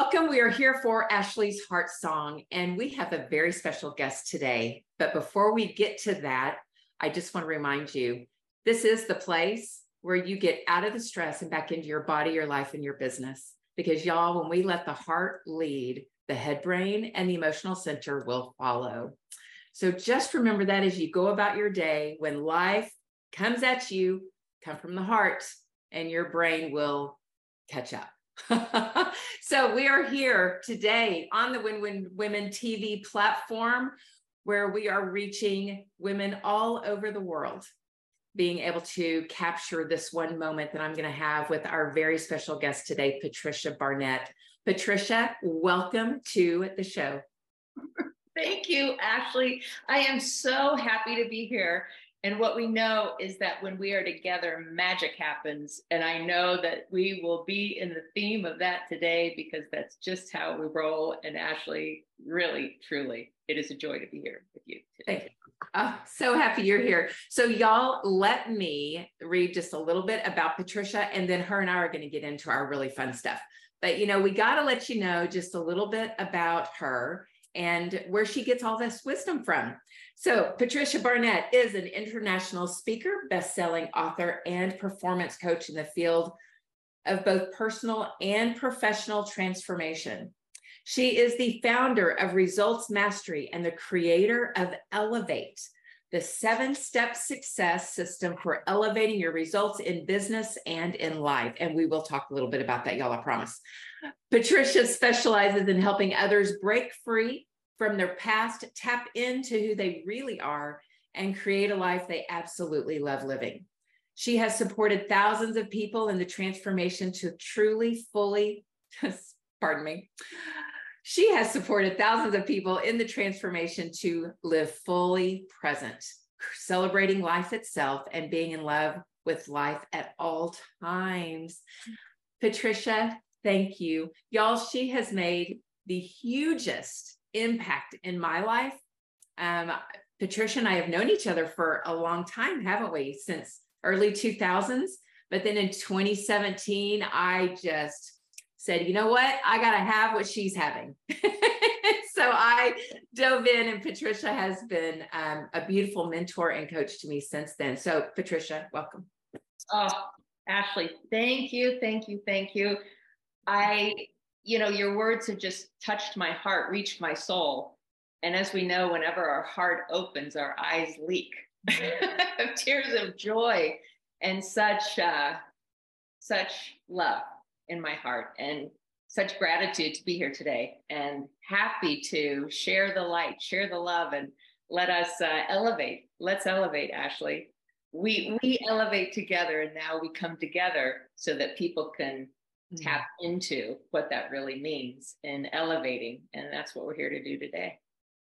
welcome. We are here for Ashly's Heart Song, and we have a very special guest today. But before we get to that, I just want to remind you this is the place where you get out of the stress and back into your body, your life, and your business. Because, y'all, when we let the heart lead, the head brain and the emotional center will follow. So just remember that as you go about your day, when life comes at you, come from the heart, and your brain will catch up. so we are here today on the Win Win Women TV platform where we are reaching women all over the world being able to capture this one moment that I'm going to have with our very special guest today, Patricia Barnett. Patricia, welcome to the show. Thank you, Ashly. I am so happy to be here. And what we know is that when we are together, magic happens. And I know that we will be in the theme of that today because that's just how we roll. And Ashly, really, truly, it is a joy to be here with you today. Oh, so happy you're here. So, y'all, let me read just a little bit about Patricia, and then her and I are going to get into our really fun stuff. But, you know, we got to let you know just a little bit about her and where she gets all this wisdom from. So, Patricia Barnett is an international speaker, best-selling author, and performance coach in the field of both personal and professional transformation. She is the founder of Results Mastery and the creator of Elevate, the seven step success system for elevating your results in business and in life. And we will talk a little bit about that, y'all, I promise. Patricia specializes in helping others break free from their past, tap into who they really are, and create a life they absolutely love living. She has supported thousands of people in the transformation to truly, fully, pardon me, she has supported thousands of people in the transformation to live fully present, celebrating life itself and being in love with life at all times. Patricia, thank you. Y'all, she has made the hugest impact in my life. Um, Patricia and I have known each other for a long time, haven't we? Since early 2000s. But then in 2017, I just said, you know what? I got to have what she's having. so I dove in, and Patricia has been um, a beautiful mentor and coach to me since then. So, Patricia, welcome. Oh, Ashly, thank you, thank you, thank you. I, you know, your words have just touched my heart, reached my soul. And as we know, whenever our heart opens, our eyes leak tears of joy and such, uh, such love in my heart and such gratitude to be here today and happy to share the light, share the love, and let us uh, elevate. Let's elevate, Ashly. We we elevate together, and now we come together so that people can mm-hmm. tap into what that really means in elevating, and that's what we're here to do today.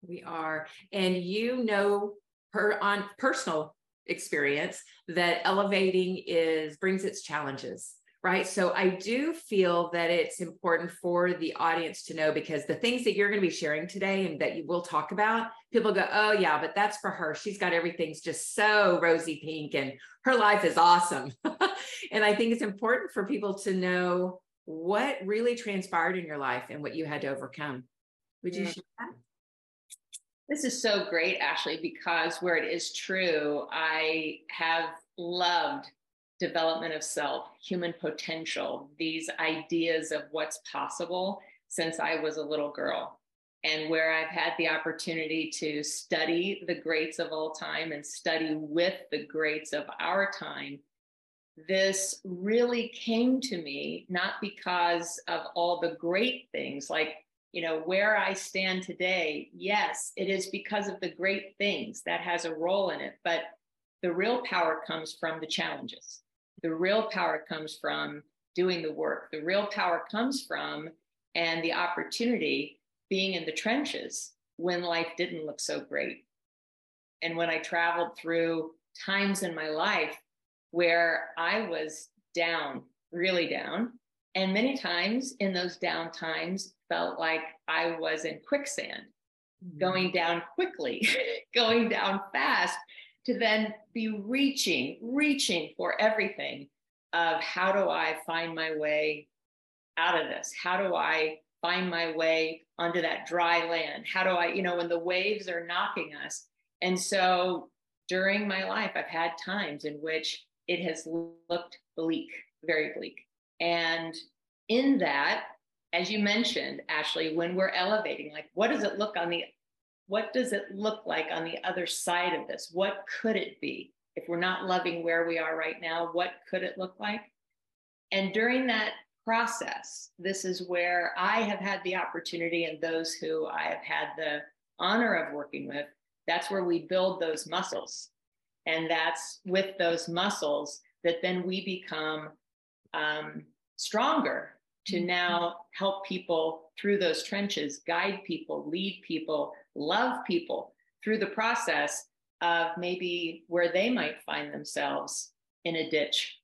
We are, and you know, per on personal experience that elevating is brings its challenges right? So I do feel that it's important for the audience to know because the things that you're going to be sharing today and that you will talk about, people go, oh, yeah, but that's for her. She's got everything's just so rosy pink and her life is awesome. and I think it's important for people to know what really transpired in your life and what you had to overcome. Would you yeah. share that? This is so great, Ashly, because where it is true, I have loved development of self, human potential, these ideas of what's possible since I was a little girl. And where I've had the opportunity to study the greats of all time and study with the greats of our time, this really came to me not because of all the great things like you know where i stand today yes it is because of the great things that has a role in it but the real power comes from the challenges the real power comes from doing the work. The real power comes from and the opportunity being in the trenches when life didn't look so great. And when I traveled through times in my life where I was down, really down, and many times in those down times felt like I was in quicksand, mm-hmm. going down quickly, going down fast, to then be reaching, reaching for everything of how do I find my way out of this? How do I find my way onto that dry land? How do I, you know, when the waves are knocking us? And so during my life, I've had times in which it has looked bleak, very bleak. And in that, as you mentioned, Ashly, when we're elevating, like what does it look on the what does it look like on the other side of this? What could it be? If we're not loving where we are right now, what could it look like? And during that process, this is where I have had the opportunity, and those who I have had the honor of working with, that's where we build those muscles. And that's with those muscles that then we become um, stronger to mm-hmm. now help people through those trenches, guide people, lead people, love people through the process of maybe where they might find themselves in a ditch.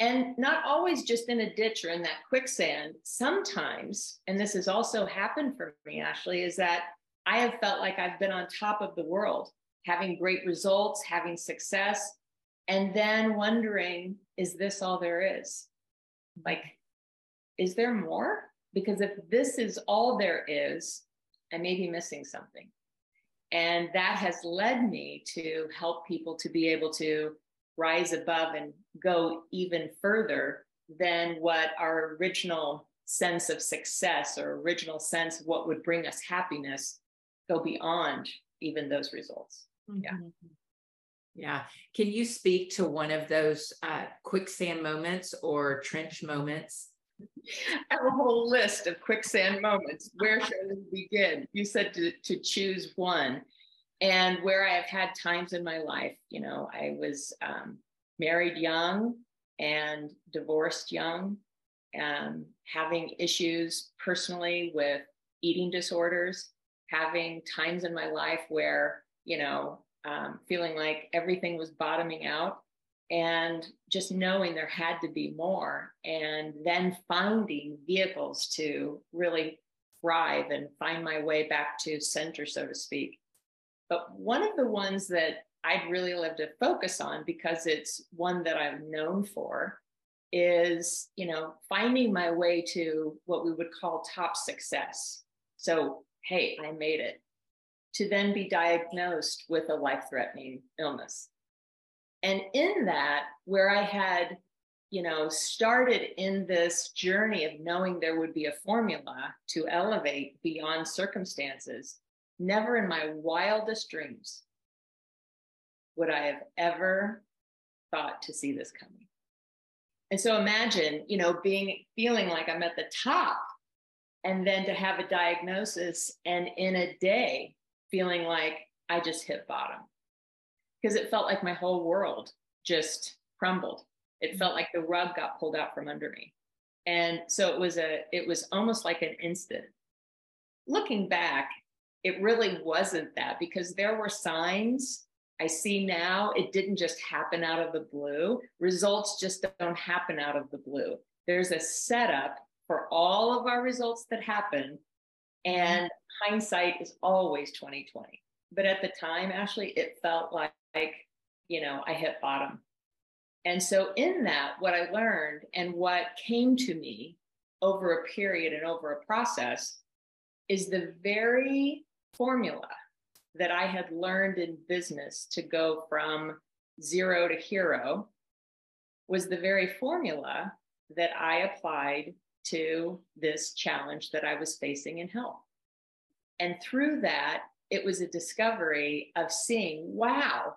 And not always just in a ditch or in that quicksand. Sometimes, and this has also happened for me, Ashly, is that I have felt like I've been on top of the world, having great results, having success, and then wondering, is this all there is? Like, is there more? Because if this is all there is, I may be missing something. And that has led me to help people to be able to rise above and go even further than what our original sense of success or original sense of what would bring us happiness go beyond even those results. Mm-hmm. Yeah. Yeah. Can you speak to one of those uh, quicksand moments or trench moments? I have a whole list of quicksand moments. Where shall we begin? You said to, to choose one. And where I have had times in my life, you know, I was um, married young and divorced young, um, having issues personally with eating disorders, having times in my life where, you know, um, feeling like everything was bottoming out and just knowing there had to be more and then finding vehicles to really thrive and find my way back to center so to speak. But one of the ones that i'd really love to focus on because it's one that i'm known for is you know finding my way to what we would call top success. So hey i made it. To then be diagnosed with a life threatening illness. And in that, where I had, you know, started in this journey of knowing there would be a formula to elevate beyond circumstances, never in my wildest dreams would I have ever thought to see this coming. And so imagine, you know, being feeling like I'm at the top and then to have a diagnosis and in a day feeling like I just hit bottom because it felt like my whole world just crumbled. It felt mm-hmm. like the rug got pulled out from under me. And so it was a it was almost like an instant. Looking back, it really wasn't that because there were signs I see now it didn't just happen out of the blue. Results just don't happen out of the blue. There's a setup for all of our results that happen mm-hmm. and hindsight is always 2020. But at the time, Ashly, it felt like, like, you know, I hit bottom. And so in that, what I learned and what came to me over a period and over a process is the very formula that I had learned in business to go from zero to hero was the very formula that I applied to this challenge that I was facing in health. And through that, it was a discovery of seeing, wow,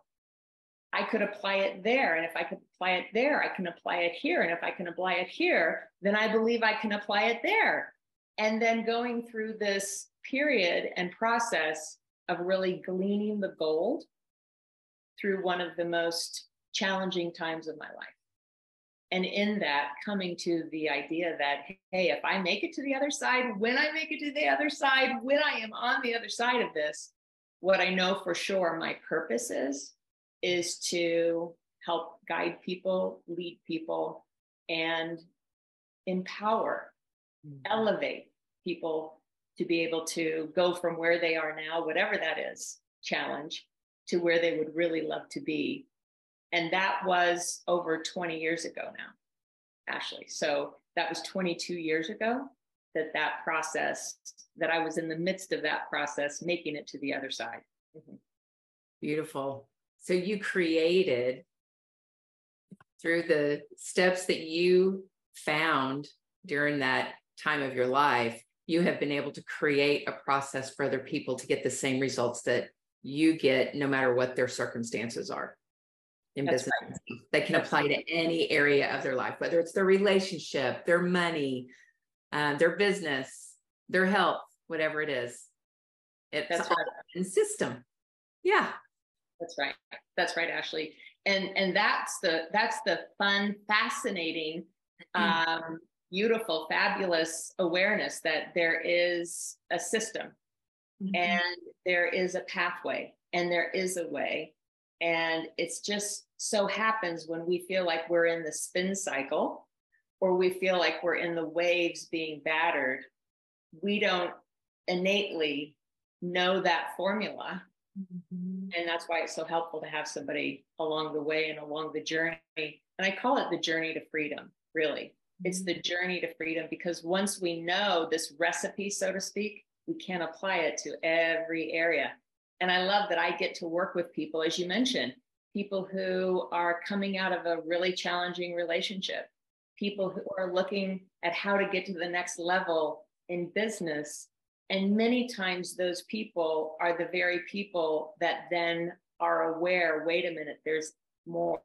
I could apply it there. And if I could apply it there, I can apply it here. And if I can apply it here, then I believe I can apply it there. And then going through this period and process of really gleaning the gold through one of the most challenging times of my life and in that coming to the idea that hey if i make it to the other side when i make it to the other side when i am on the other side of this what i know for sure my purpose is is to help guide people lead people and empower mm-hmm. elevate people to be able to go from where they are now whatever that is challenge to where they would really love to be and that was over 20 years ago now, Ashly. So that was 22 years ago. that that process that I was in the midst of that process, making it to the other side. Mm-hmm. Beautiful. So you created through the steps that you found during that time of your life, you have been able to create a process for other people to get the same results that you get no matter what their circumstances are in That's business right. that can apply to any area of their life, whether it's their relationship, their money, uh, their business, their health, whatever it is. It's That's right. in system. Yeah. That's right. That's right, Ashly. And and that's the that's the fun, fascinating, mm-hmm. um, beautiful, fabulous awareness that there is a system mm-hmm. and there is a pathway and there is a way. And it's just so happens when we feel like we're in the spin cycle or we feel like we're in the waves being battered, we don't innately know that formula. Mm-hmm. And that's why it's so helpful to have somebody along the way and along the journey. And I call it the journey to freedom, really. Mm-hmm. It's the journey to freedom because once we know this recipe, so to speak, we can apply it to every area. And I love that I get to work with people, as you mentioned, people who are coming out of a really challenging relationship, people who are looking at how to get to the next level in business. And many times, those people are the very people that then are aware wait a minute, there's more.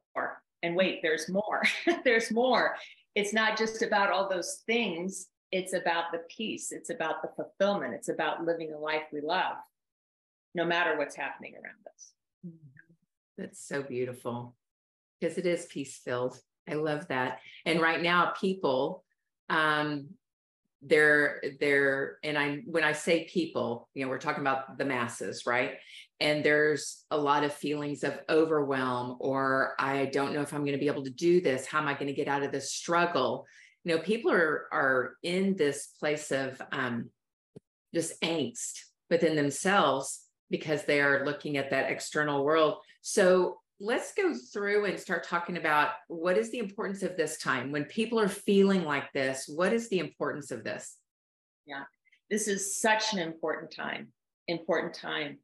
And wait, there's more. there's more. It's not just about all those things, it's about the peace, it's about the fulfillment, it's about living a life we love, no matter what's happening around us. That's so beautiful because it is peace filled. I love that. And right now, people, um, they're they're and I when I say people, you know, we're talking about the masses, right? And there's a lot of feelings of overwhelm, or I don't know if I'm going to be able to do this. How am I going to get out of this struggle? You know, people are are in this place of um, just angst within themselves because they are looking at that external world. So let's go through and start talking about what is the importance of this time? When people are feeling like this what is the importance of this? Yeah this is such an important time important time.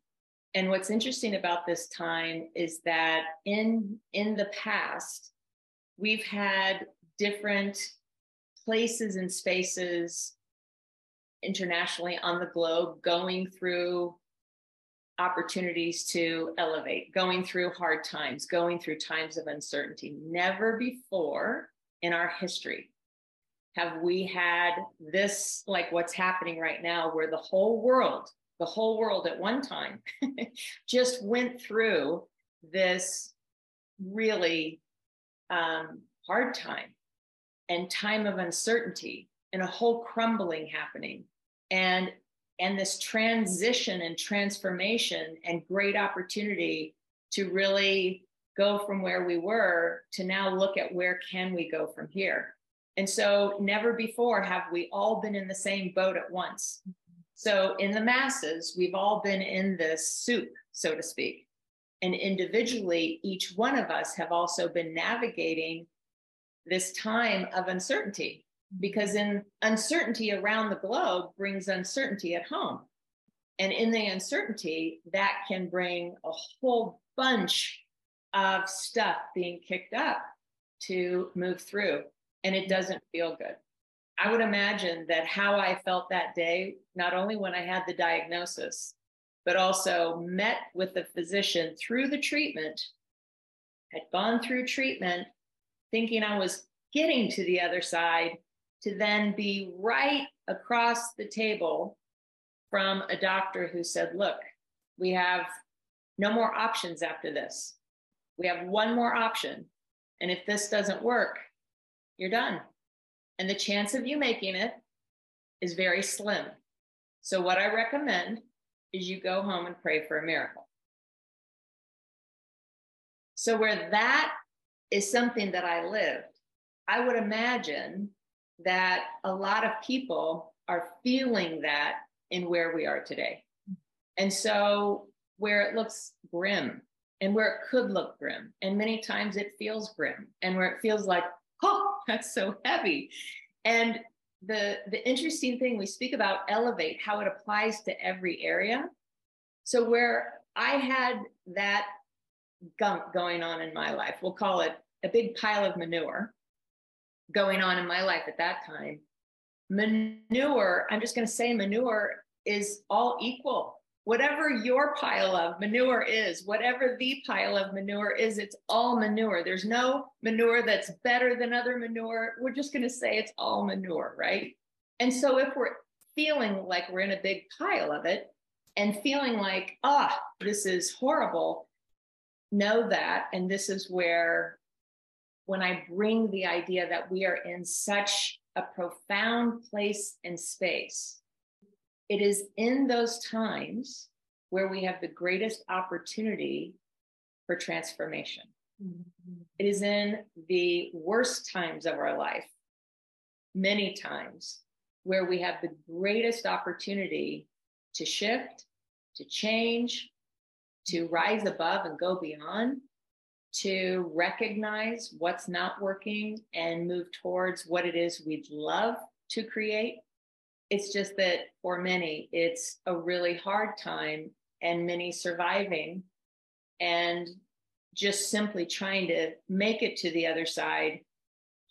And what's interesting about this time is that in in the past we've had different places and spaces internationally on the globe going through opportunities to elevate, going through hard times, going through times of uncertainty. Never before in our history have we had this, like what's happening right now, where the whole world, the whole world at one time just went through this really um, hard time and time of uncertainty and a whole crumbling happening. And and this transition and transformation and great opportunity to really go from where we were to now look at where can we go from here. And so never before have we all been in the same boat at once. So in the masses we've all been in this soup so to speak. And individually each one of us have also been navigating this time of uncertainty because in uncertainty around the globe brings uncertainty at home. And in the uncertainty, that can bring a whole bunch of stuff being kicked up to move through. And it doesn't feel good. I would imagine that how I felt that day, not only when I had the diagnosis, but also met with the physician through the treatment, had gone through treatment, thinking I was getting to the other side, to then be right across the table from a doctor who said, Look, we have no more options after this. We have one more option. And if this doesn't work, you're done. And the chance of you making it is very slim. So, what I recommend is you go home and pray for a miracle. So, where that is something that I lived, I would imagine that a lot of people are feeling that in where we are today. And so, where it looks grim and where it could look grim, and many times it feels grim, and where it feels like, oh, that's so heavy. And the the interesting thing we speak about elevate how it applies to every area so where i had that gunk going on in my life we'll call it a big pile of manure going on in my life at that time manure i'm just going to say manure is all equal whatever your pile of manure is, whatever the pile of manure is, it's all manure. There's no manure that's better than other manure. We're just going to say it's all manure, right? And so if we're feeling like we're in a big pile of it and feeling like, ah, this is horrible, know that. And this is where, when I bring the idea that we are in such a profound place and space it is in those times where we have the greatest opportunity for transformation. Mm-hmm. It is in the worst times of our life, many times, where we have the greatest opportunity to shift, to change, to rise above and go beyond, to recognize what's not working and move towards what it is we'd love to create it's just that for many, it's a really hard time, and many surviving and just simply trying to make it to the other side,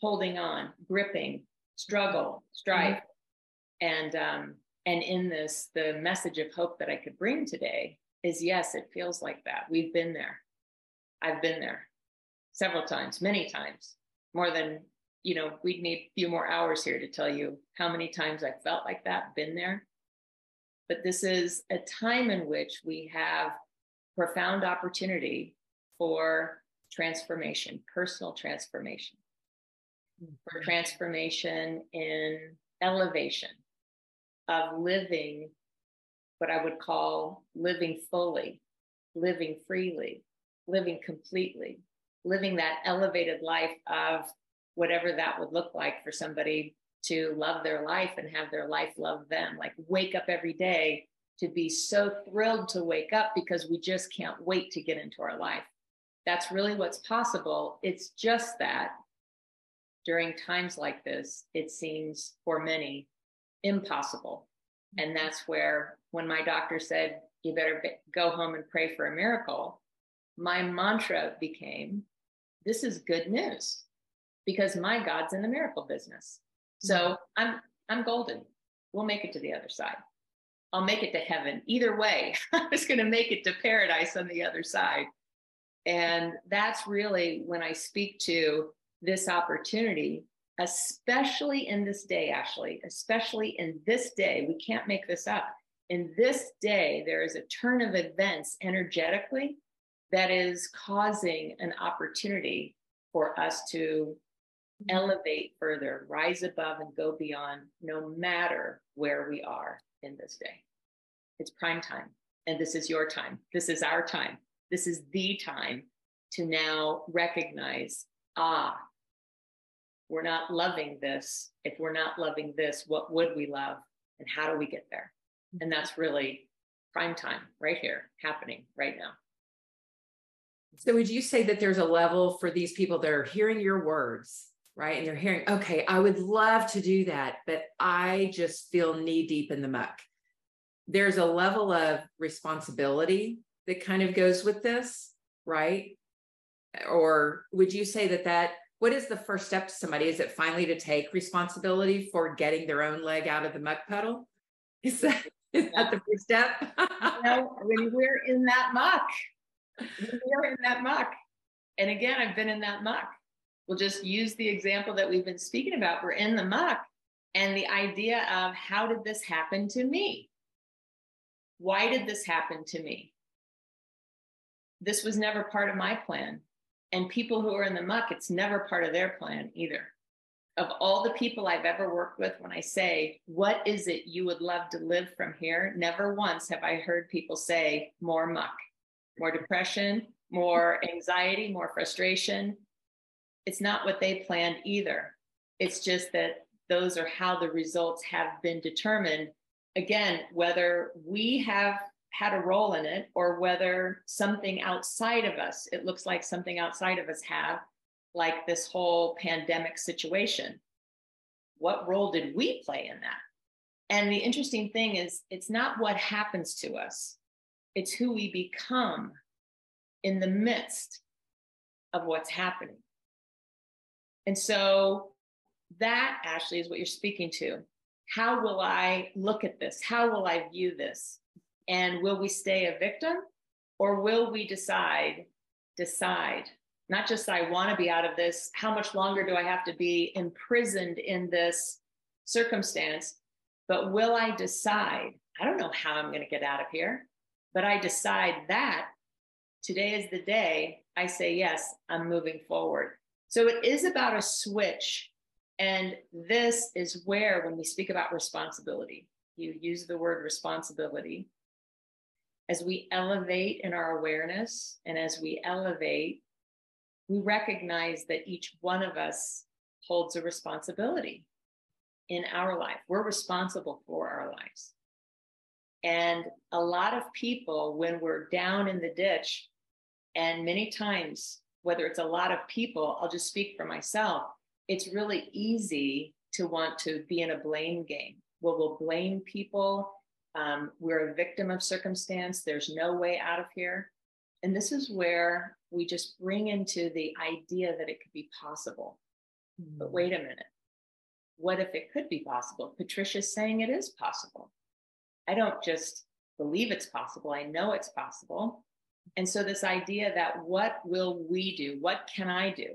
holding on, gripping, struggle, strive. Mm-hmm. And um, and in this, the message of hope that I could bring today is yes, it feels like that. We've been there. I've been there several times, many times, more than you know, we'd need a few more hours here to tell you how many times I felt like that, been there. But this is a time in which we have profound opportunity for transformation, personal transformation, for mm-hmm. transformation in elevation of living what I would call living fully, living freely, living completely, living that elevated life of whatever that would look like for somebody to love their life and have their life love them. Like wake up every day to be so thrilled to wake up because we just can't wait to get into our life. That's really what's possible. It's just that during times like this, it seems for many impossible. And that's where, when my doctor said, you better go home and pray for a miracle, my mantra became, this is good news because my God's in the miracle business. So mm-hmm. I'm I'm golden. We'll make it to the other side. I'll make it to heaven. Either way, I'm just going to make it to paradise on the other side. And that's really when I speak to this opportunity, especially in this day, Ashly, especially in this day. We can't make this up. In this day, there is a turn of events energetically that is causing an opportunity for us to elevate further, rise above, and go beyond no matter where we are in this day. It's prime time, and this is your time. This is our time. This is the time to now recognize ah, we're not loving this. If we're not loving this, what would we love? And how do we get there? And that's really prime time right here, happening right now. So, would you say that there's a level for these people that are hearing your words right? And they're hearing, okay, I would love to do that, but I just feel knee deep in the muck. There's a level of responsibility that kind of goes with this, right? Or would you say that that what is the first step to somebody? Is it finally to take responsibility for getting their own leg out of the muck puddle? Is that is that the first step? no, when we're in that muck, we're in that muck. And again, I've been in that muck we'll just use the example that we've been speaking about. We're in the muck, and the idea of how did this happen to me? Why did this happen to me? This was never part of my plan. And people who are in the muck, it's never part of their plan either. Of all the people I've ever worked with, when I say, What is it you would love to live from here? Never once have I heard people say, More muck, more depression, more anxiety, more frustration, it's not what they planned either. It's just that those are how the results have been determined. Again, whether we have had a role in it or whether something outside of us, it looks like something outside of us have, like this whole pandemic situation. what role did we play in that? And the interesting thing is, it's not what happens to us, it's who we become in the midst of what's happening. And so that, Ashly, is what you're speaking to. How will I look at this? How will I view this? And will we stay a victim or will we decide, decide, not just I want to be out of this, how much longer do I have to be imprisoned in this circumstance? But will I decide, I don't know how I'm going to get out of here, but I decide that today is the day I say, yes, I'm moving forward. So it is about a switch. And this is where, when we speak about responsibility, you use the word responsibility. As we elevate in our awareness and as we elevate, we recognize that each one of us holds a responsibility in our life. We're responsible for our lives. And a lot of people, when we're down in the ditch, and many times, whether it's a lot of people, I'll just speak for myself, it's really easy to want to be in a blame game. Well, we'll blame people. Um, we're a victim of circumstance. There's no way out of here. And this is where we just bring into the idea that it could be possible. Mm-hmm. But wait a minute. What if it could be possible? Patricia's saying it is possible. I don't just believe it's possible, I know it's possible. And so, this idea that what will we do? What can I do?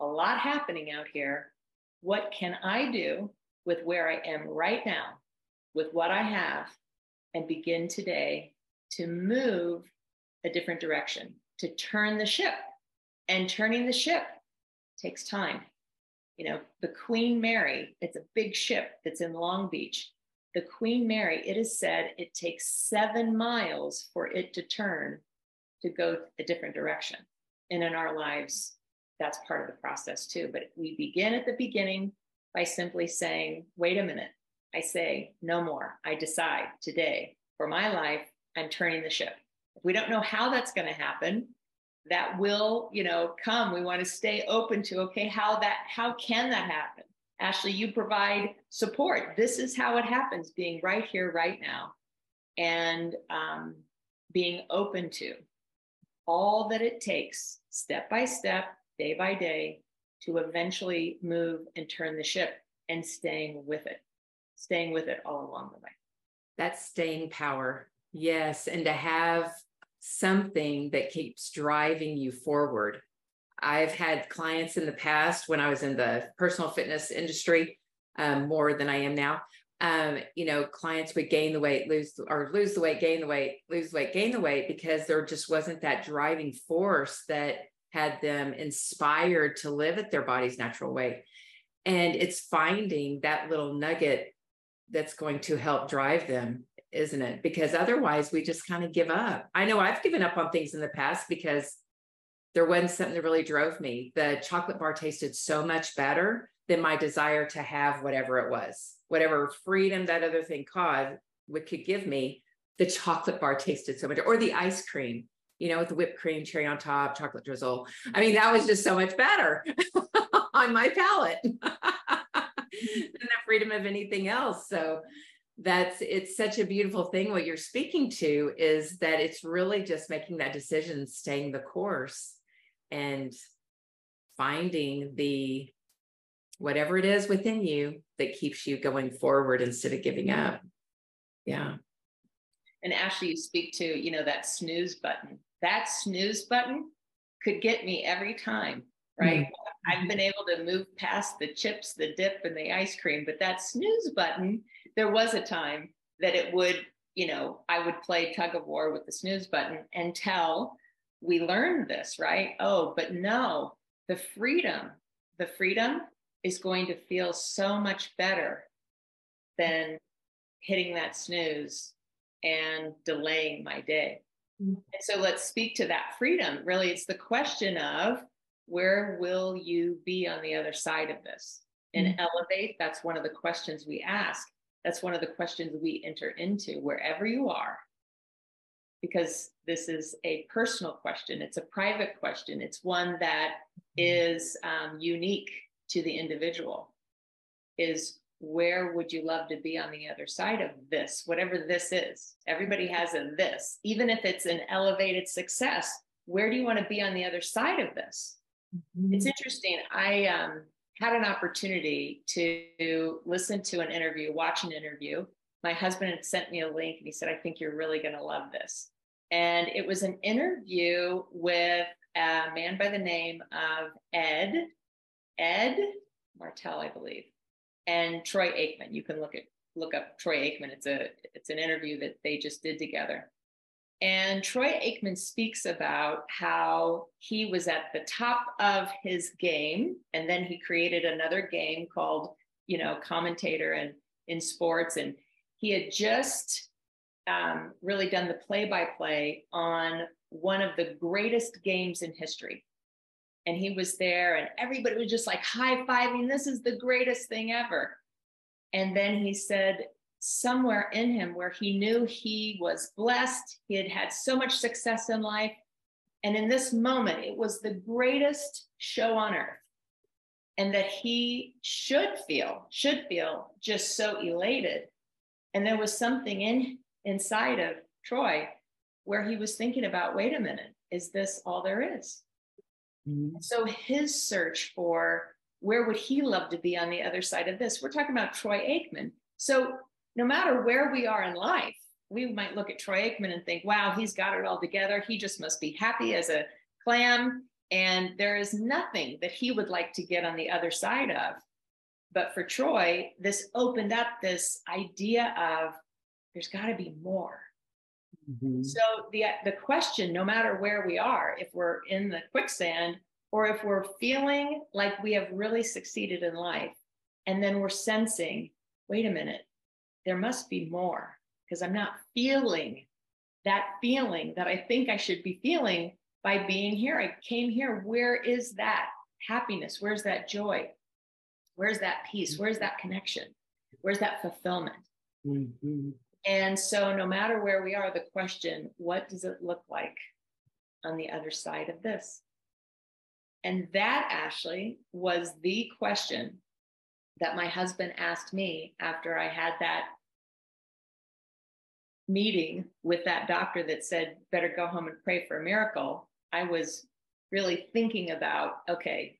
A lot happening out here. What can I do with where I am right now, with what I have, and begin today to move a different direction, to turn the ship? And turning the ship takes time. You know, the Queen Mary, it's a big ship that's in Long Beach. The Queen Mary, it is said it takes seven miles for it to turn to go a different direction. And in our lives, that's part of the process too. But we begin at the beginning by simply saying, wait a minute. I say, no more. I decide today for my life, I'm turning the ship. If we don't know how that's going to happen, that will, you know, come. We want to stay open to, okay, how that, how can that happen? Ashly, you provide support. This is how it happens, being right here, right now, and um, being open to all that it takes, step by step, day by day, to eventually move and turn the ship and staying with it, staying with it all along the way. That's staying power. Yes. And to have something that keeps driving you forward. I've had clients in the past when I was in the personal fitness industry um, more than I am now um, you know, clients would gain the weight, lose or lose the weight, gain the weight, lose weight, gain the weight because there just wasn't that driving force that had them inspired to live at their body's natural weight. And it's finding that little nugget that's going to help drive them, isn't it? Because otherwise we just kind of give up. I know I've given up on things in the past because there wasn't something that really drove me. The chocolate bar tasted so much better than my desire to have whatever it was. Whatever freedom that other thing caused what could give me the chocolate bar tasted so much or the ice cream you know with the whipped cream cherry on top chocolate drizzle. I mean that was just so much better on my palate than the freedom of anything else. So that's it's such a beautiful thing what you're speaking to is that it's really just making that decision staying the course and finding the whatever it is within you that keeps you going forward instead of giving up. Yeah. And Ashly, you speak to, you know, that snooze button. That snooze button could get me every time, right? Mm-hmm. I've been able to move past the chips, the dip, and the ice cream, but that snooze button, there was a time that it would, you know, I would play tug of war with the snooze button until we learned this, right? Oh, but no, the freedom, the freedom is going to feel so much better than hitting that snooze and delaying my day. Mm-hmm. And so let's speak to that freedom. Really, it's the question of where will you be on the other side of this? And mm-hmm. elevate, that's one of the questions we ask. That's one of the questions we enter into wherever you are, because this is a personal question. It's a private question. It's one that mm-hmm. um, unique to the individual. is where would you love to be on the other side of this, whatever this is? Everybody has a this, even if it's an elevated success. Where do you want to be on the other side of this? Mm-hmm. It's interesting. I um, had an opportunity to listen to an interview, watch an interview. My husband had sent me a link and he said, I think you're really going to love this. And it was an interview with a man by the name of Ed, Ed Martell, I believe, and Troy Aikman. You can look at look up Troy Aikman. It's a it's an interview that they just did together. And Troy Aikman speaks about how he was at the top of his game, and then he created another game called, you know, commentator and in sports, and he had just um, really done the play-by-play on one of the greatest games in history. And he was there, and everybody was just like high fiving. This is the greatest thing ever. And then he said, somewhere in him where he knew he was blessed, he had had so much success in life. And in this moment, it was the greatest show on earth. And that he should feel, should feel just so elated. And there was something in inside of Troy where he was thinking about, wait a minute, is this all there is? Mm-hmm. So his search for where would he love to be on the other side of this? We're talking about Troy Aikman. So no matter where we are in life, we might look at Troy Aikman and think, wow, he's got it all together. He just must be happy as a clam. And there is nothing that he would like to get on the other side of. But for Troy, this opened up this idea of there's got to be more. Mm-hmm. So the the question, no matter where we are, if we're in the quicksand or if we're feeling like we have really succeeded in life, and then we're sensing, wait a minute, there must be more because I'm not feeling that feeling that I think I should be feeling by being here. I came here. Where is that happiness? Where's that joy? Where's that peace? Where's that connection? Where's that fulfillment? Mm-hmm. And so, no matter where we are, the question, what does it look like on the other side of this? And that, Ashly, was the question that my husband asked me after I had that meeting with that doctor that said, better go home and pray for a miracle, I was really thinking about, okay,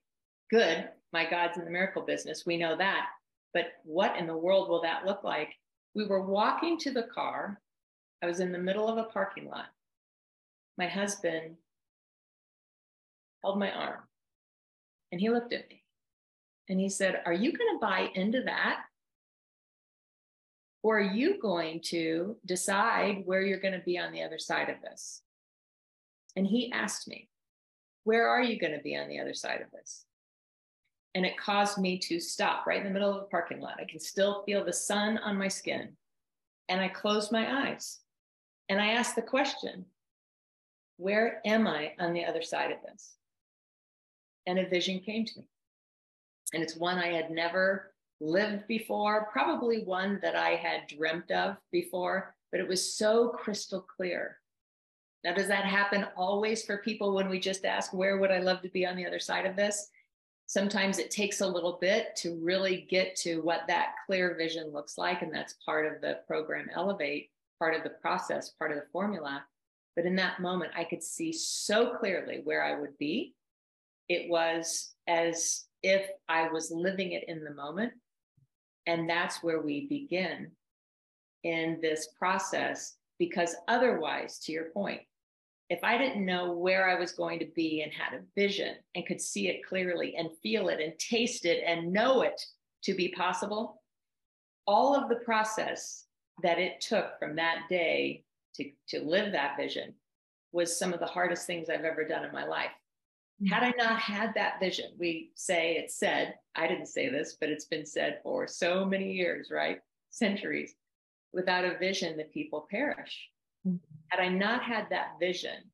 good, my God's in the miracle business. We know that. But what in the world will that look like? We were walking to the car. I was in the middle of a parking lot. My husband held my arm and he looked at me and he said, Are you going to buy into that? Or are you going to decide where you're going to be on the other side of this? And he asked me, Where are you going to be on the other side of this? And it caused me to stop right in the middle of the parking lot. I can still feel the sun on my skin. And I closed my eyes and I asked the question, Where am I on the other side of this? And a vision came to me. And it's one I had never lived before, probably one that I had dreamt of before, but it was so crystal clear. Now, does that happen always for people when we just ask, where would I love to be on the other side of this? Sometimes it takes a little bit to really get to what that clear vision looks like. And that's part of the program Elevate, part of the process, part of the formula. But in that moment, I could see so clearly where I would be. It was as if I was living it in the moment and that's where we begin in this process, because otherwise, to your point, if I didn't know where I was going to be and had a vision and could see it clearly and feel it and taste it and know it to be possible, all of the process that it took from that day to, to live that vision was some of the hardest things I've ever done in my life. Mm-hmm. Had I not had that vision, we say it's said, I didn't say this, but it's been said for so many years, right? Centuries. Without a vision, the people perish. Had I not had that vision,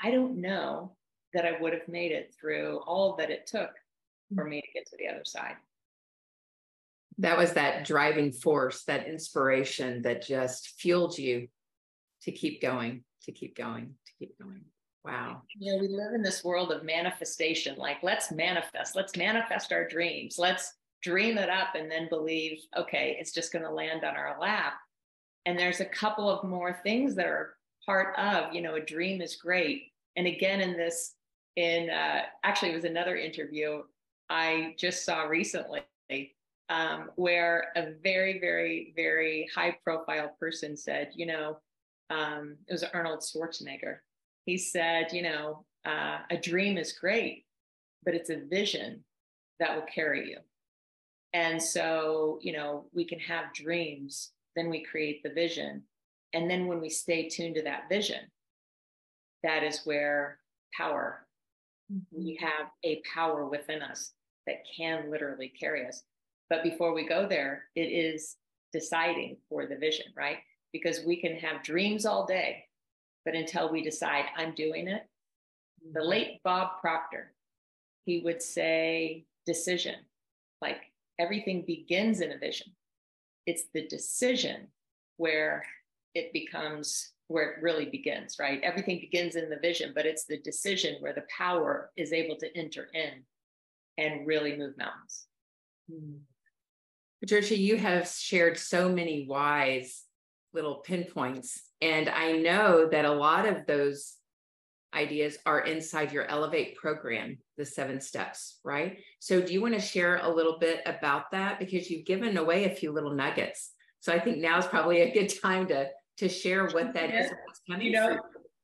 I don't know that I would have made it through all that it took for me to get to the other side. That was that driving force, that inspiration that just fueled you to keep going, to keep going, to keep going. Wow. You know, we live in this world of manifestation. Like, let's manifest, let's manifest our dreams. Let's dream it up and then believe, okay, it's just going to land on our lap. And there's a couple of more things that are part of, you know, a dream is great. And again, in this, in uh, actually, it was another interview I just saw recently um, where a very, very, very high profile person said, you know, um, it was Arnold Schwarzenegger. He said, you know, uh, a dream is great, but it's a vision that will carry you. And so, you know, we can have dreams, then we create the vision. And then when we stay tuned to that vision, that is where power, mm-hmm. we have a power within us that can literally carry us. But before we go there, it is deciding for the vision, right? Because we can have dreams all day, but until we decide I'm doing it, the mm-hmm. late Bob Proctor, he would say decision, like everything begins in a vision. It's the decision where it becomes where it really begins, right? Everything begins in the vision, but it's the decision where the power is able to enter in and really move mountains. Hmm. Patricia, you have shared so many wise little pinpoints. And I know that a lot of those ideas are inside your Elevate program, the seven steps, right? So, do you want to share a little bit about that? Because you've given away a few little nuggets. So, I think now is probably a good time to to share what that is. What's coming you know,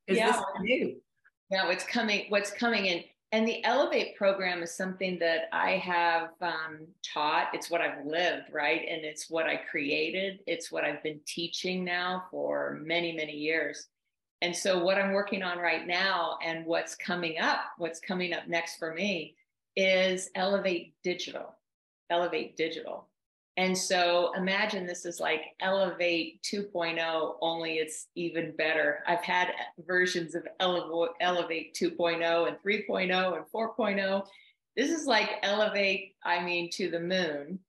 yeah. new. Yeah, what's coming, what's coming in. And the Elevate program is something that I have um, taught. It's what I've lived, right? And it's what I created. It's what I've been teaching now for many, many years. And so, what I'm working on right now and what's coming up, what's coming up next for me is Elevate Digital. Elevate Digital. And so imagine this is like Elevate 2.0, only it's even better. I've had versions of Elevate 2.0 and 3.0 and 4.0. This is like Elevate, I mean, to the moon.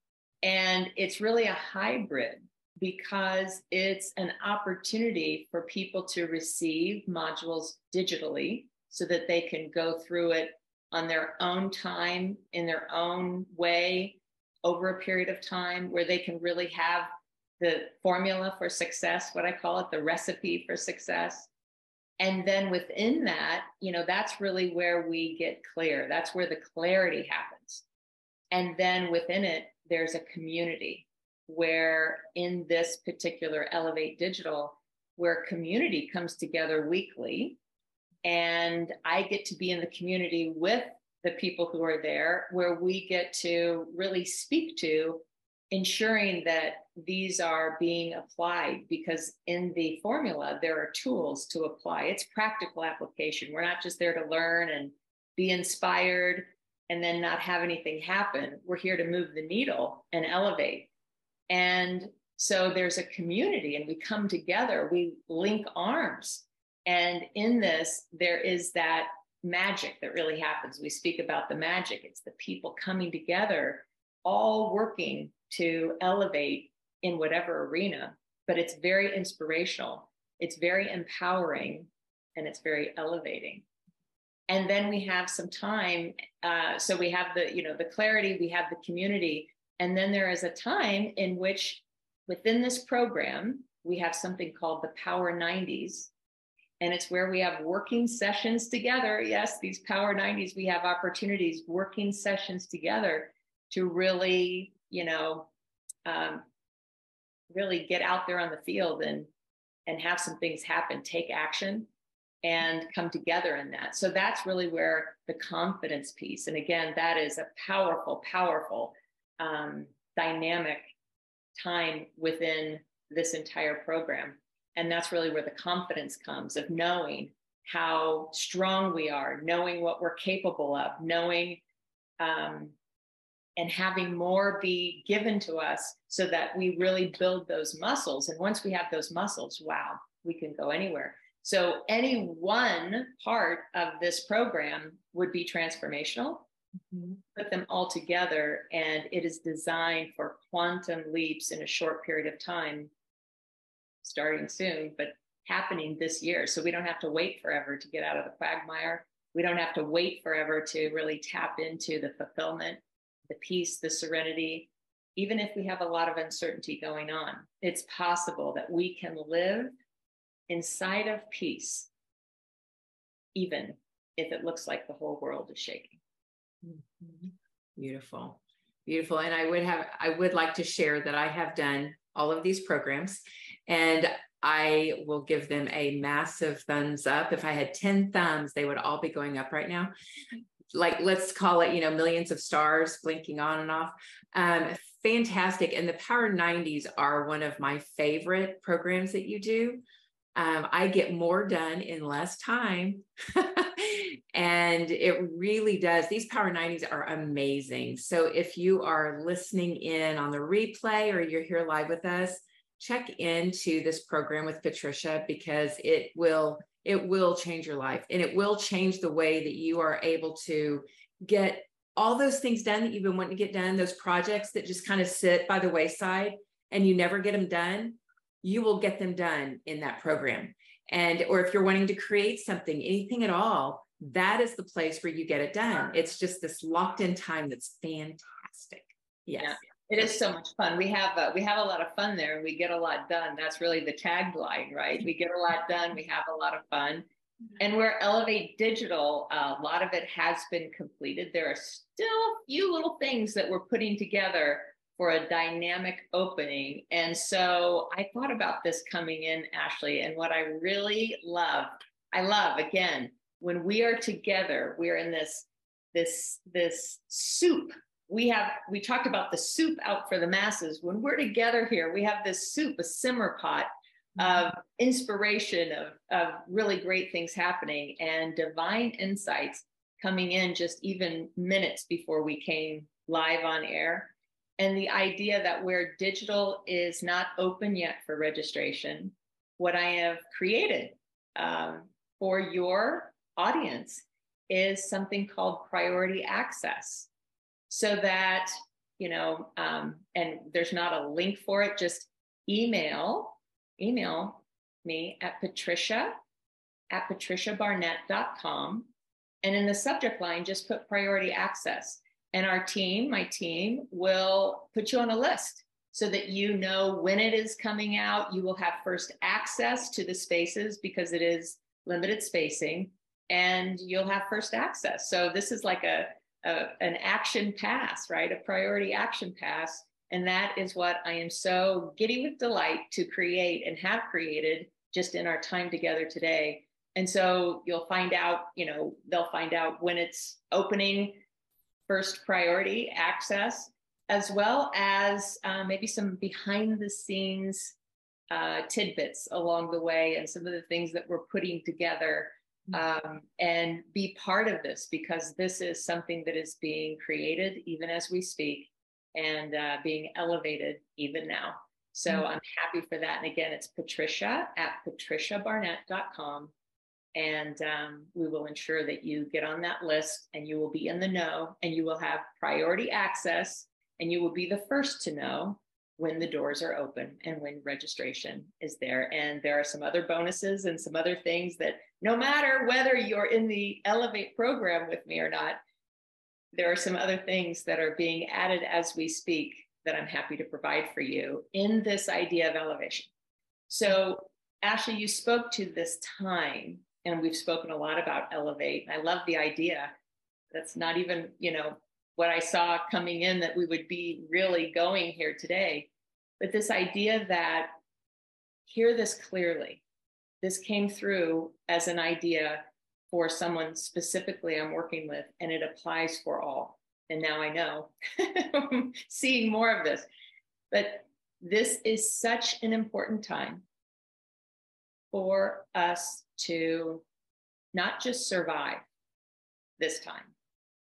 And it's really a hybrid because it's an opportunity for people to receive modules digitally so that they can go through it on their own time, in their own way, over a period of time where they can really have the formula for success, what I call it, the recipe for success. And then within that, you know, that's really where we get clear. That's where the clarity happens. And then within it, there's a community where in this particular Elevate Digital, where community comes together weekly. And I get to be in the community with the people who are there, where we get to really speak to ensuring that these are being applied because in the formula there are tools to apply. It's practical application. We're not just there to learn and be inspired and then not have anything happen. We're here to move the needle and elevate and so there's a community and we come together we link arms and in this there is that magic that really happens. We speak about the magic, it's the people coming together, all working to elevate in whatever arena, but it's very inspirational, it's very empowering, and it's very elevating. And then we have some time. Uh, so we have the, you know, the clarity, we have the community, and then there is a time in which within this program, we have something called the Power 90s, and it's where we have working sessions together. Yes, these Power 90s, we have opportunities, working sessions together to really, you know, um, really get out there on the field and and have some things happen, take action, and come together in that. So that's really where the confidence piece, and again, that is a powerful, powerful um, dynamic time within this entire program and that's really where the confidence comes of knowing how strong we are, knowing what we're capable of, knowing um, and having more be given to us so that we really build those muscles. And once we have those muscles, wow, we can go anywhere. So, any one part of this program would be transformational. Mm-hmm. Put them all together, and it is designed for quantum leaps in a short period of time starting soon, but happening this year. So we don't have to wait forever to get out of the quagmire. We don't have to wait forever to really tap into the fulfillment. the peace, the serenity, even if we have a lot of uncertainty going on, it's possible that we can live inside of peace, even if it looks like the whole world is shaking. Beautiful. Beautiful. And I would have, I would like to share that I have done all of these programs and I will give them a massive thumbs up. If I had 10 thumbs, they would all be going up right now. Like, let's call it, you know, millions of stars blinking on and off. Um, fantastic. And the Power 90s are one of my favorite programs that you do. Um, I get more done in less time. and it really does. These Power 90s are amazing. So if you are listening in on the replay or you're here live with us, check into this program with Patricia because it will it will change your life and it will change the way that you are able to get all those things done that you've been wanting to get done, those projects that just kind of sit by the wayside and you never get them done, you will get them done in that program. And or if you're wanting to create something, anything at all, that is the place where you get it done. It's just this locked in time that's fantastic. Yes. Yeah. It is so much fun. We have uh, we have a lot of fun there, and we get a lot done. That's really the tagline, right? We get a lot done. We have a lot of fun, and where Elevate Digital, uh, a lot of it has been completed. There are still a few little things that we're putting together for a dynamic opening. And so I thought about this coming in, Ashly, and what I really love, I love again when we are together. We're in this this this soup we have we talked about the soup out for the masses when we're together here we have this soup a simmer pot of inspiration of, of really great things happening and divine insights coming in just even minutes before we came live on air and the idea that where digital is not open yet for registration what i have created um, for your audience is something called priority access so that, you know, um, and there's not a link for it, just email, email me at patricia at patriciabarnett.com. And in the subject line, just put priority access. And our team, my team, will put you on a list so that you know when it is coming out. You will have first access to the spaces because it is limited spacing and you'll have first access. So this is like a a, an action pass, right? A priority action pass. And that is what I am so giddy with delight to create and have created just in our time together today. And so you'll find out, you know, they'll find out when it's opening first priority access, as well as uh, maybe some behind the scenes uh, tidbits along the way and some of the things that we're putting together um, and be part of this because this is something that is being created even as we speak and uh, being elevated even now. So mm-hmm. I'm happy for that. And again, it's Patricia at patriciabarnett.com. And um, we will ensure that you get on that list and you will be in the know and you will have priority access and you will be the first to know when the doors are open and when registration is there. And there are some other bonuses and some other things that no matter whether you're in the Elevate program with me or not, there are some other things that are being added as we speak that I'm happy to provide for you in this idea of elevation. So, Ashly, you spoke to this time, and we've spoken a lot about elevate. I love the idea. That's not even, you know, what I saw coming in that we would be really going here today. But this idea that hear this clearly, this came through as an idea for someone specifically I'm working with, and it applies for all. And now I know, seeing more of this. But this is such an important time for us to not just survive this time,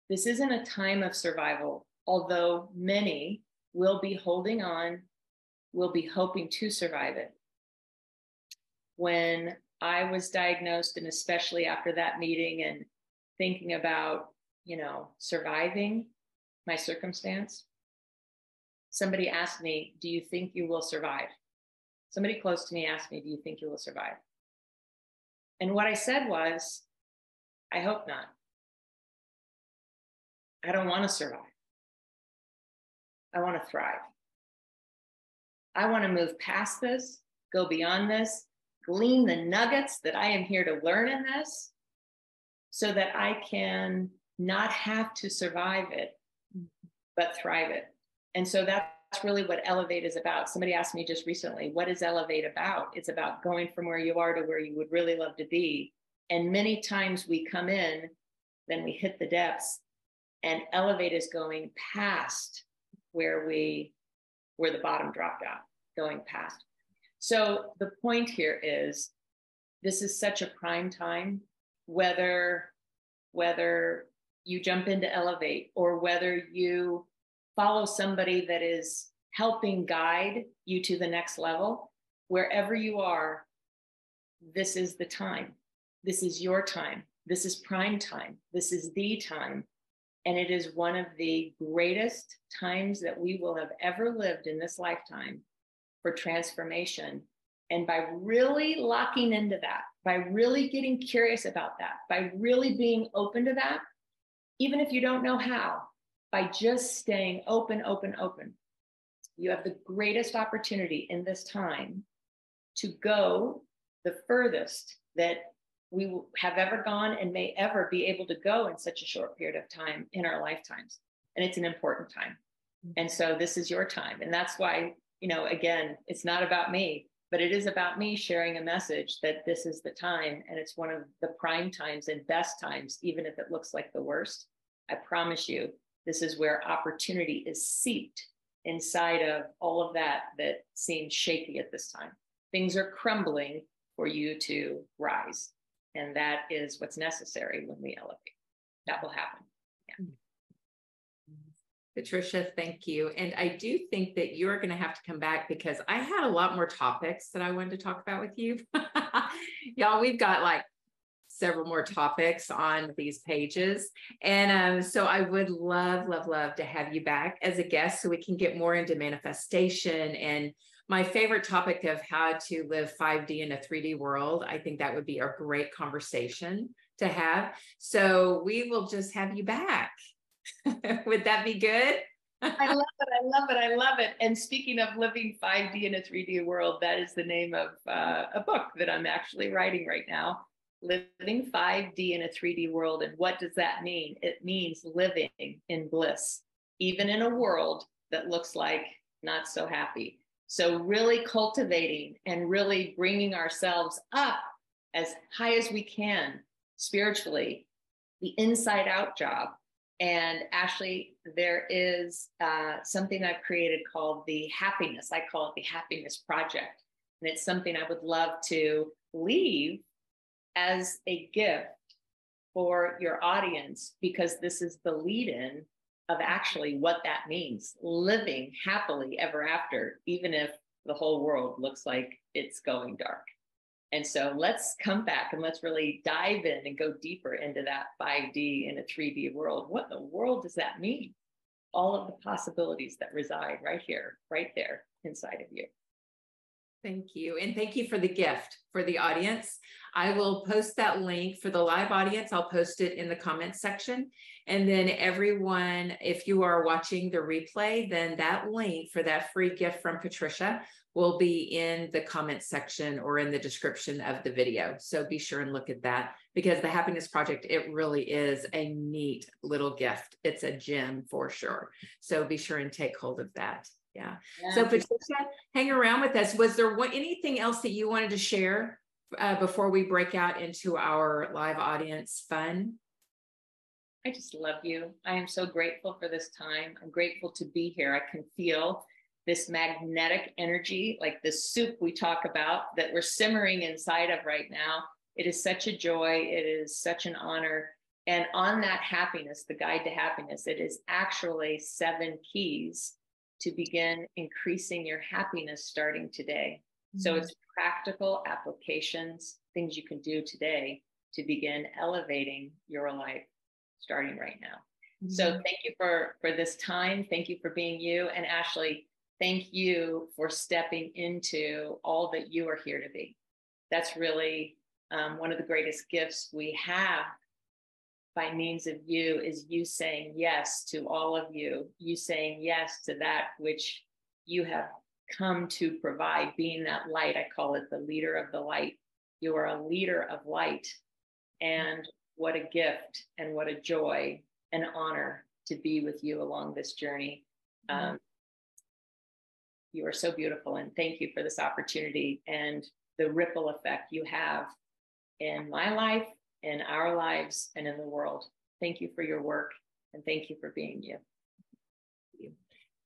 this isn't a time of survival, although many will be holding on, will be hoping to survive it. When I was diagnosed, and especially after that meeting and thinking about, you know, surviving my circumstance, somebody asked me, Do you think you will survive? Somebody close to me asked me, Do you think you will survive? And what I said was, I hope not. I don't want to survive. I want to thrive. I want to move past this, go beyond this, glean the nuggets that I am here to learn in this so that I can not have to survive it, but thrive it. And so that's really what Elevate is about. Somebody asked me just recently, what is Elevate about? It's about going from where you are to where you would really love to be. And many times we come in, then we hit the depths, and Elevate is going past where we where the bottom dropped out, going past. So the point here is this is such a prime time, whether whether you jump into Elevate or whether you follow somebody that is helping guide you to the next level, wherever you are, this is the time. This is your time. This is prime time. This is the time. And it is one of the greatest times that we will have ever lived in this lifetime for transformation. And by really locking into that, by really getting curious about that, by really being open to that, even if you don't know how, by just staying open, open, open, you have the greatest opportunity in this time to go the furthest that we have ever gone and may ever be able to go in such a short period of time in our lifetimes. And it's an important time. Mm-hmm. And so this is your time. And that's why, you know, again, it's not about me, but it is about me sharing a message that this is the time. And it's one of the prime times and best times, even if it looks like the worst. I promise you, this is where opportunity is seeped inside of all of that that seems shaky at this time. Things are crumbling for you to rise. And that is what's necessary when we elevate. That will happen. Yeah. Patricia, thank you. And I do think that you're going to have to come back because I had a lot more topics that I wanted to talk about with you. Y'all, we've got like several more topics on these pages. And um, so I would love, love, love to have you back as a guest so we can get more into manifestation and my favorite topic of how to live 5D in a 3D world. I think that would be a great conversation to have. So we will just have you back. would that be good? I love it. I love it. I love it. And speaking of living 5D in a 3D world, that is the name of uh, a book that I'm actually writing right now. Living 5D in a 3D world. And what does that mean? It means living in bliss, even in a world that looks like not so happy. So, really cultivating and really bringing ourselves up as high as we can spiritually, the inside out job. And Ashly, there is uh, something I've created called the happiness. I call it the happiness project. And it's something I would love to leave as a gift for your audience because this is the lead in of actually what that means living happily ever after, even if the whole world looks like it's going dark. And so let's come back and let's really dive in and go deeper into that 5D in a 3D world. What in the world does that mean? All of the possibilities that reside right here, right there inside of you. Thank you. And thank you for the gift for the audience. I will post that link for the live audience. I'll post it in the comments section. And then everyone, if you are watching the replay, then that link for that free gift from Patricia will be in the comments section or in the description of the video. So be sure and look at that because the Happiness Project, it really is a neat little gift. It's a gem for sure. So be sure and take hold of that. Yeah. yeah. So Patricia, hang around with us. Was there anything else that you wanted to share uh, before we break out into our live audience fun? I just love you. I am so grateful for this time. I'm grateful to be here. I can feel this magnetic energy, like the soup we talk about that we're simmering inside of right now. It is such a joy. It is such an honor. And on that happiness, the guide to happiness, it is actually seven keys to begin increasing your happiness starting today. Mm-hmm. So it's practical applications, things you can do today to begin elevating your life starting right now. Mm-hmm. So thank you for for this time. Thank you for being you and Ashly, thank you for stepping into all that you are here to be. That's really um, one of the greatest gifts we have by means of you is you saying yes to all of you, you saying yes to that which you have come to provide, being that light. I call it the leader of the light. You are a leader of light. And what a gift and what a joy and honor to be with you along this journey. Mm-hmm. Um, you are so beautiful, and thank you for this opportunity and the ripple effect you have in my life, in our lives, and in the world. Thank you for your work, and thank you for being you.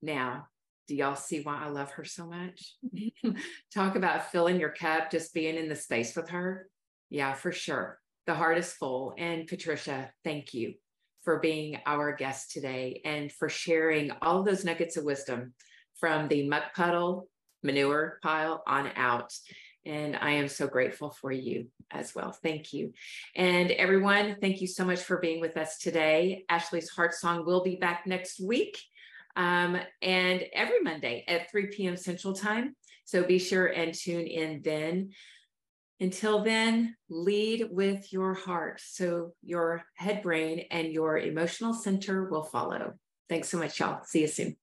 Now, do y'all see why I love her so much? Talk about filling your cup, just being in the space with her. Yeah, for sure. The heart is full. And Patricia, thank you for being our guest today and for sharing all those nuggets of wisdom from the muck puddle manure pile on out. And I am so grateful for you as well. Thank you. And everyone, thank you so much for being with us today. Ashly's Heart Song will be back next week um, and every Monday at 3 p.m. Central Time. So be sure and tune in then. Until then, lead with your heart. So your head brain and your emotional center will follow. Thanks so much, y'all. See you soon.